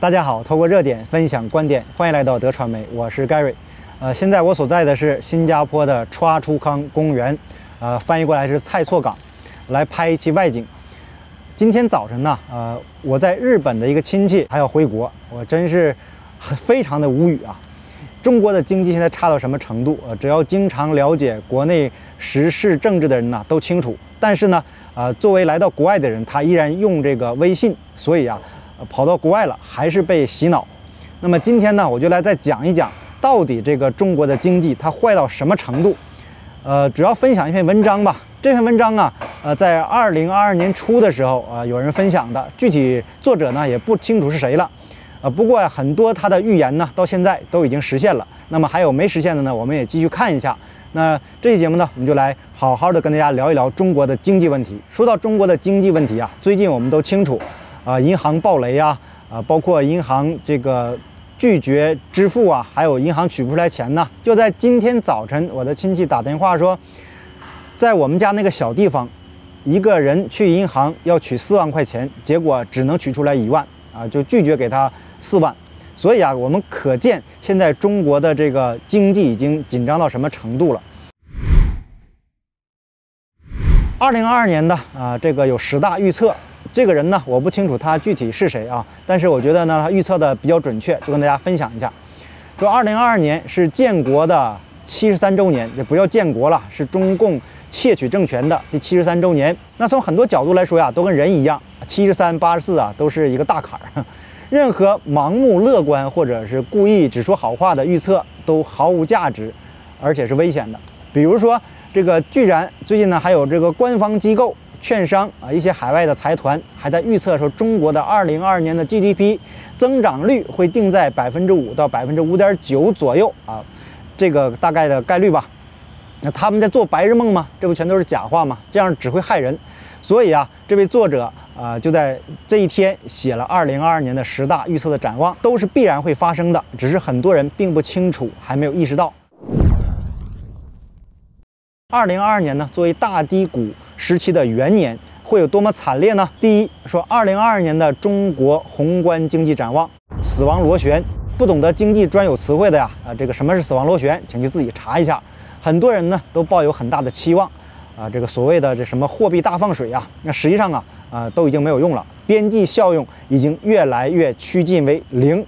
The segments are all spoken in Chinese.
大家好，透过热点分享观点，欢迎来到德传媒，我是 Gary。呃，现在我所在的是新加坡的 Chua Chu Kang 公园，呃，翻译过来是蔡厝港，来拍一期外景。今天早晨呢，呃，我在日本的一个亲戚还要回国，我真是非常的无语啊。中国的经济现在差到什么程度？呃，只要经常了解国内时事政治的人呢，都清楚。但是呢，呃，作为来到国外的人，他依然用这个微信，所以啊，跑到国外了还是被洗脑。那么今天呢，我就来再讲一讲。到底这个中国的经济它坏到什么程度？呃，主要分享一篇文章吧。这篇文章啊，呃，在二零二二年初的时候啊，有人分享的，具体作者呢也不清楚是谁了。呃，不过很多他的预言呢，到现在都已经实现了。那么还有没实现的呢？我们也继续看一下。那这期节目呢，我们就来好好的跟大家聊一聊中国的经济问题。说到中国的经济问题啊，最近我们都清楚，啊，银行暴雷啊，啊，包括银行这个。拒绝支付啊，还有银行取不出来钱呢。就在今天早晨，我的亲戚打电话说，在我们家那个小地方，一个人去银行要取四万块钱，结果只能取出来一万啊，就拒绝给他四万。所以啊，我们可见现在中国的这个经济已经紧张到什么程度了。二零二二年的啊，这个有十大预测。这个人呢，我不清楚他具体是谁啊，但是我觉得呢，他预测的比较准确，就跟大家分享一下。说二零二二年是建国的七十三周年，这不要建国了，是中共窃取政权的第七十三周年。那从很多角度来说呀，都跟人一样，七十三、八十四啊，都是一个大坎儿。任何盲目乐观或者是故意只说好话的预测都毫无价值，而且是危险的。比如说这个，居然最近呢，还有这个官方机构。券商啊，一些海外的财团还在预测说，中国的二零二二年的 GDP 增长率会定在百分之五到百分之五点九左右啊，这个大概的概率吧。那他们在做白日梦吗？这不全都是假话吗？这样只会害人。所以啊，这位作者啊，就在这一天写了二零二二年的十大预测的展望，都是必然会发生的，只是很多人并不清楚，还没有意识到。二零二二年呢，作为大低谷。时期的元年会有多么惨烈呢？第一，说二零二二年的中国宏观经济展望，死亡螺旋。不懂得经济专有词汇的呀，啊，这个什么是死亡螺旋，请去自己查一下。很多人呢都抱有很大的期望，啊，这个所谓的这什么货币大放水啊，那实际上啊，啊都已经没有用了，边际效用已经越来越趋近为零。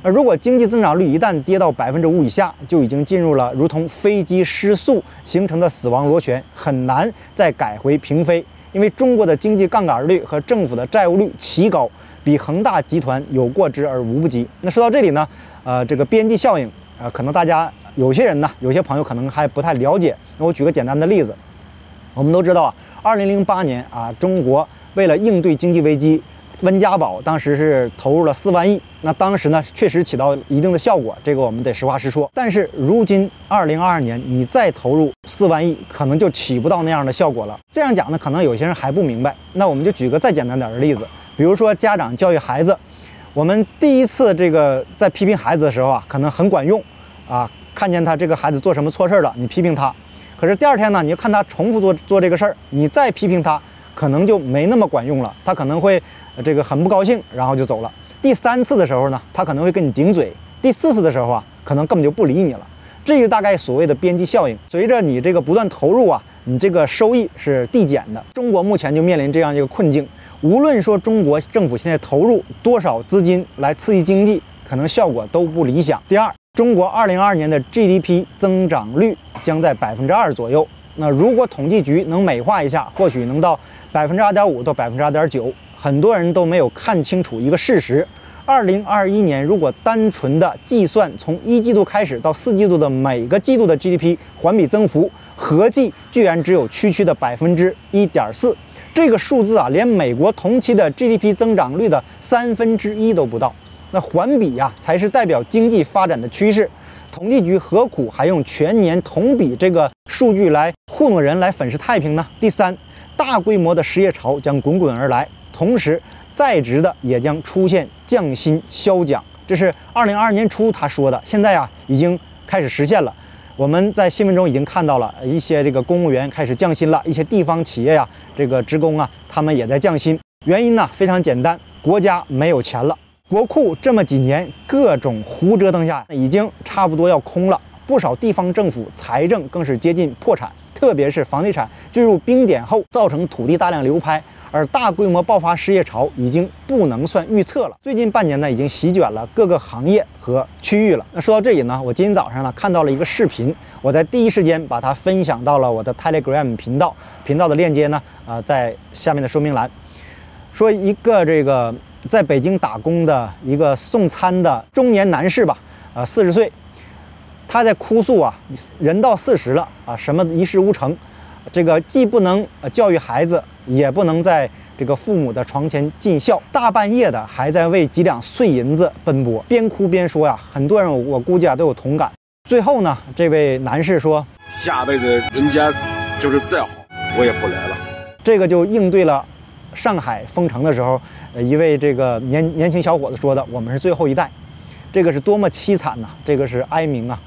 而如果经济增长率一旦跌到百分之五以下，就已经进入了如同飞机失速形成的死亡螺旋，很难再改回平飞。因为中国的经济杠杆率和政府的债务率奇高，比恒大集团有过之而无不及。那说到这里呢，呃，这个边际效应，呃，可能大家有些人呢，有些朋友可能还不太了解。那我举个简单的例子，我们都知道啊，二零零八年啊，中国为了应对经济危机。温家宝当时是投入了四万亿，那当时呢确实起到一定的效果，这个我们得实话实说。但是如今二零二二年，你再投入四万亿，可能就起不到那样的效果了。这样讲呢，可能有些人还不明白。那我们就举个再简单点的例子，比如说家长教育孩子，我们第一次这个在批评孩子的时候啊，可能很管用，啊，看见他这个孩子做什么错事了，你批评他。可是第二天呢，你就看他重复做做这个事儿，你再批评他，可能就没那么管用了，他可能会。这个很不高兴，然后就走了。第三次的时候呢，他可能会跟你顶嘴；第四次的时候啊，可能根本就不理你了。这个大概所谓的边际效应，随着你这个不断投入啊，你这个收益是递减的。中国目前就面临这样一个困境，无论说中国政府现在投入多少资金来刺激经济，可能效果都不理想。第二，中国二零二二年的 GDP 增长率将在百分之二左右。那如果统计局能美化一下，或许能到百分之二点五到百分之二点九。很多人都没有看清楚一个事实：，二零二一年如果单纯的计算从一季度开始到四季度的每个季度的 GDP 环比增幅，合计居然只有区区的百分之一点四，这个数字啊，连美国同期的 GDP 增长率的三分之一都不到。那环比呀，才是代表经济发展的趋势。统计局何苦还用全年同比这个数据来糊弄人，来粉饰太平呢？第三，大规模的失业潮将滚滚而来。同时，在职的也将出现降薪削奖，这是二零二二年初他说的。现在啊，已经开始实现了。我们在新闻中已经看到了一些这个公务员开始降薪了，一些地方企业呀，这个职工啊，他们也在降薪。原因呢非常简单，国家没有钱了。国库这么几年各种胡折腾下，已经差不多要空了。不少地方政府财政更是接近破产，特别是房地产进入冰点后，造成土地大量流拍，而大规模爆发失业潮已经不能算预测了。最近半年呢，已经席卷了各个行业和区域了。那说到这里呢，我今天早上呢看到了一个视频，我在第一时间把它分享到了我的 Telegram 频道，频道的链接呢，啊，在下面的说明栏。说一个这个在北京打工的一个送餐的中年男士吧，呃，四十岁。他在哭诉啊，人到四十了啊，什么一事无成，这个既不能教育孩子，也不能在这个父母的床前尽孝，大半夜的还在为几两碎银子奔波，边哭边说呀，很多人我估计啊都有同感。最后呢，这位男士说，下辈子人家就是再好，我也不来了。这个就应对了上海封城的时候，呃，一位这个年年轻小伙子说的，我们是最后一代，这个是多么凄惨呐，这个是哀鸣啊。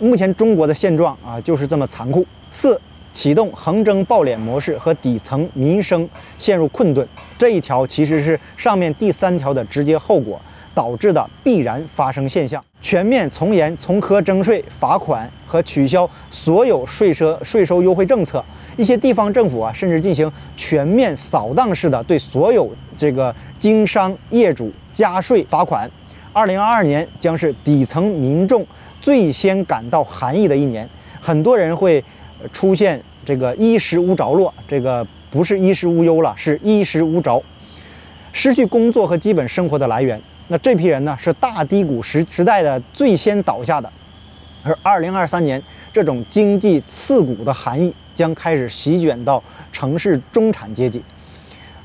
目前中国的现状啊，就是这么残酷。四，启动横征暴敛模式和底层民生陷入困顿，这一条其实是上面第三条的直接后果导致的必然发生现象。全面从严从苛征税、罚款和取消所有税收税收优惠政策，一些地方政府啊，甚至进行全面扫荡式的对所有这个经商业主加税罚款。二零二二年将是底层民众。最先感到寒意的一年，很多人会出现这个衣食无着落，这个不是衣食无忧了，是衣食无着，失去工作和基本生活的来源。那这批人呢，是大低谷时时代的最先倒下的。而二零二三年，这种经济刺骨的寒意将开始席卷到城市中产阶级。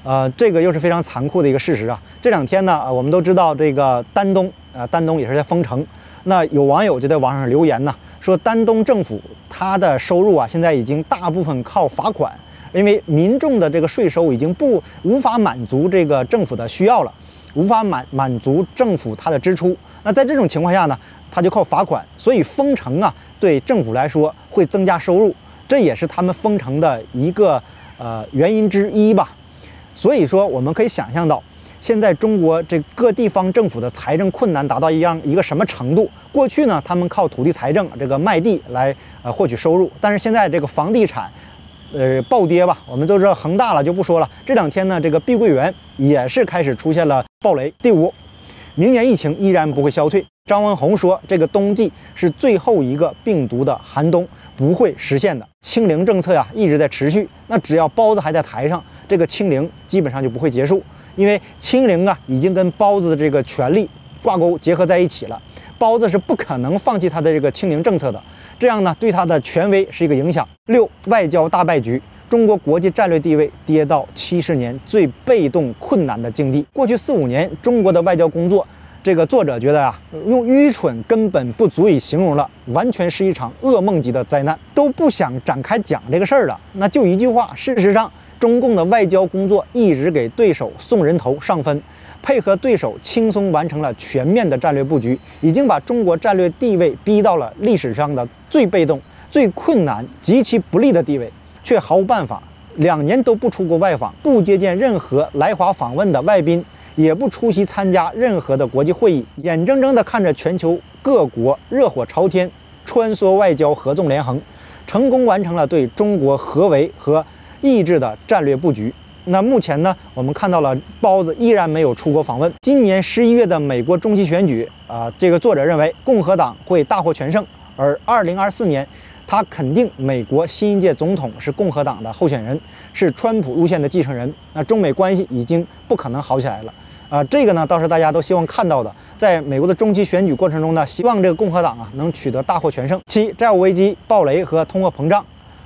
呃，这个又是非常残酷的一个事实啊。这两天呢，我们都知道这个丹东，呃，丹东也是在封城。那有网友就在网上留言呢，说丹东政府它的收入啊，现在已经大部分靠罚款，因为民众的这个税收已经不无法满足这个政府的需要了，无法满满足政府它的支出。那在这种情况下呢，它就靠罚款，所以封城啊，对政府来说会增加收入，这也是他们封城的一个呃原因之一吧。所以说，我们可以想象到。现在中国这各地方政府的财政困难达到一样一个什么程度？过去呢，他们靠土地财政这个卖地来呃获取收入，但是现在这个房地产，呃暴跌吧，我们都知道恒大了就不说了。这两天呢，这个碧桂园也是开始出现了暴雷。第五，明年疫情依然不会消退。张文宏说，这个冬季是最后一个病毒的寒冬，不会实现的。清零政策呀一直在持续，那只要包子还在台上，这个清零基本上就不会结束。因为清零啊，已经跟包子的这个权力挂钩结合在一起了，包子是不可能放弃他的这个清零政策的，这样呢，对他的权威是一个影响。六，外交大败局，中国国际战略地位跌到七十年最被动困难的境地。过去四五年，中国的外交工作，这个作者觉得啊，用愚蠢根本不足以形容了，完全是一场噩梦级的灾难，都不想展开讲这个事儿了。那就一句话，事实上。中共的外交工作一直给对手送人头上分，配合对手轻松完成了全面的战略布局，已经把中国战略地位逼到了历史上的最被动、最困难、极其不利的地位，却毫无办法。两年都不出国外访，不接见任何来华访问的外宾，也不出席参加任何的国际会议，眼睁睁地看着全球各国热火朝天，穿梭外交合纵连横，成功完成了对中国合围和。意志的战略布局。那目前呢，我们看到了包子依然没有出国访问。今年十一月的美国中期选举啊，这个作者认为共和党会大获全胜，而二零二四年，他肯定美国新一届总统是共和党的候选人，是川普路线的继承人。那中美关系已经不可能好起来了啊，这个呢倒是大家都希望看到的。在美国的中期选举过程中呢，希望这个共和党啊能取得大获全胜。七，债务危机、暴雷和通货膨胀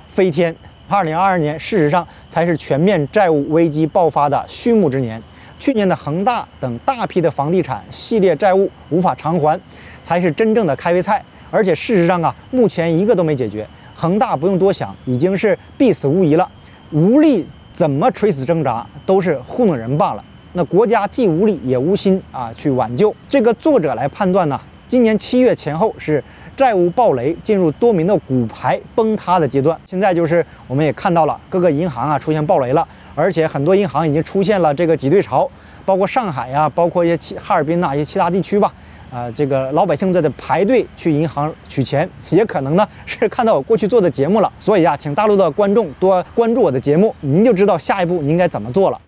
飞天。二零二二年，事实上才是全面债务危机爆发的序幕之年。去年的恒大等大批的房地产系列债务无法偿还，才是真正的开胃菜。而且事实上啊，目前一个都没解决。恒大不用多想，已经是必死无疑了，无力怎么垂死挣扎都是糊弄人罢了。那国家既无力也无心啊去挽救。这个作者来判断呢，今年七月前后是。债务暴雷进入多名的股牌崩塌的阶段，现在就是我们也看到了各个银行啊出现暴雷了，而且很多银行已经出现了这个挤兑潮，包括上海呀，包括一些其哈尔滨呐一些其他地区吧。啊，这个老百姓在这排队去银行取钱，也可能呢是看到我过去做的节目了，所以啊，请大陆的观众多关注我的节目，您就知道下一步你应该怎么做了。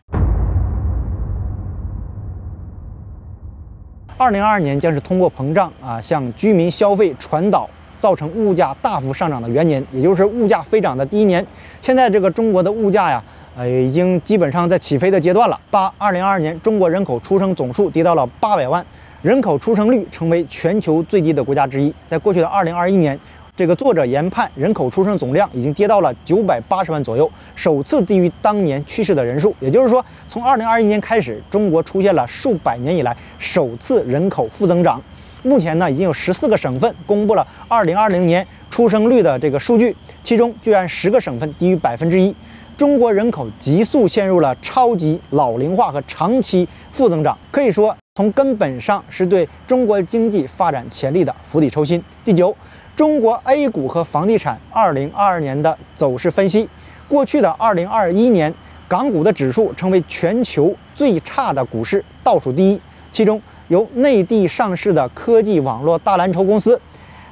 二零二二年将是通货膨胀啊向居民消费传导，造成物价大幅上涨的元年，也就是物价飞涨的第一年。现在这个中国的物价呀，呃，已经基本上在起飞的阶段了。八二零二二年，中国人口出生总数跌到了八百万。人口出生率成为全球最低的国家之一。在过去的二零二一年，这个作者研判人口出生总量已经跌到了980万左右，首次低于当年去世的人数。也就是说，从2021年开始，中国出现了数百年以来首次人口负增长。目前呢，已经有14个省份公布了2020年出生率的这个数据，其中居然10个省份低于百分之一。中国人口急速陷入了超级老龄化和长期负增长，可以说。从根本上是对中国经济发展潜力的釜底抽薪。第九，中国 A 股和房地产2022年的走势分析。过去的2021年，港股的指数成为全球最差的股市，倒数第一。其中，由内地上市的科技网络大蓝筹公司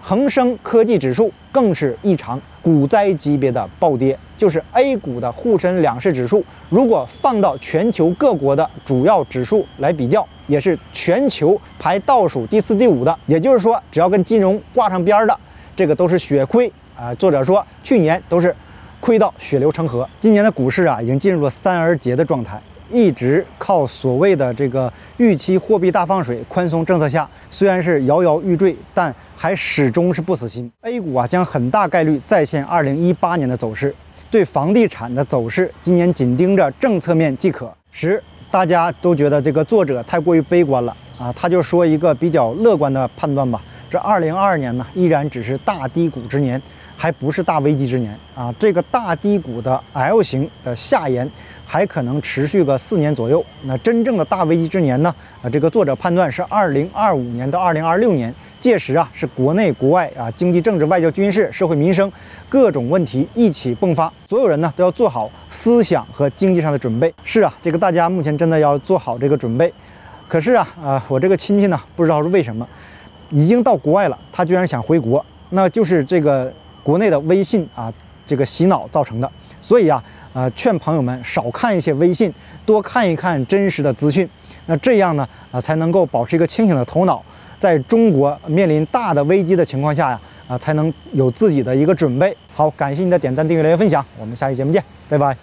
恒生科技指数更是一场股灾级别的暴跌。就是 A 股的沪深两市指数，如果放到全球各国的主要指数来比较。也是全球排倒数第四、第五的，也就是说，只要跟金融挂上边儿的，这个都是血亏啊。作者说，去年都是亏到血流成河。今年的股市啊，已经进入了三而竭的状态，一直靠所谓的这个预期货币大放水、宽松政策下，虽然是摇摇欲坠，但还始终是不死心。A 股啊，将很大概率再现2018年的走势。对房地产的走势，今年紧盯着政策面即可。十。大家都觉得这个作者太过于悲观了啊，他就说一个比较乐观的判断吧。这二零二二年呢，依然只是大低谷之年，还不是大危机之年啊。这个大低谷的 L 型的下沿还可能持续个四年左右。那真正的大危机之年呢？啊，这个作者判断是二零二五年到二零二六年。届时啊，是国内国外啊，经济、政治、外交、军事、社会、民生各种问题一起迸发，所有人呢都要做好思想和经济上的准备。是啊，这个大家目前真的要做好这个准备。可是啊，啊，我这个亲戚呢，不知道是为什么，已经到国外了，他居然想回国，那就是这个国内的微信啊，这个洗脑造成的。所以啊，呃，劝朋友们少看一些微信，多看一看真实的资讯。那这样呢，啊，才能够保持一个清醒的头脑。在中国面临大的危机的情况下呀，啊，才能有自己的一个准备。好，感谢你的点赞、订阅、留言、分享，我们下期节目见，拜拜。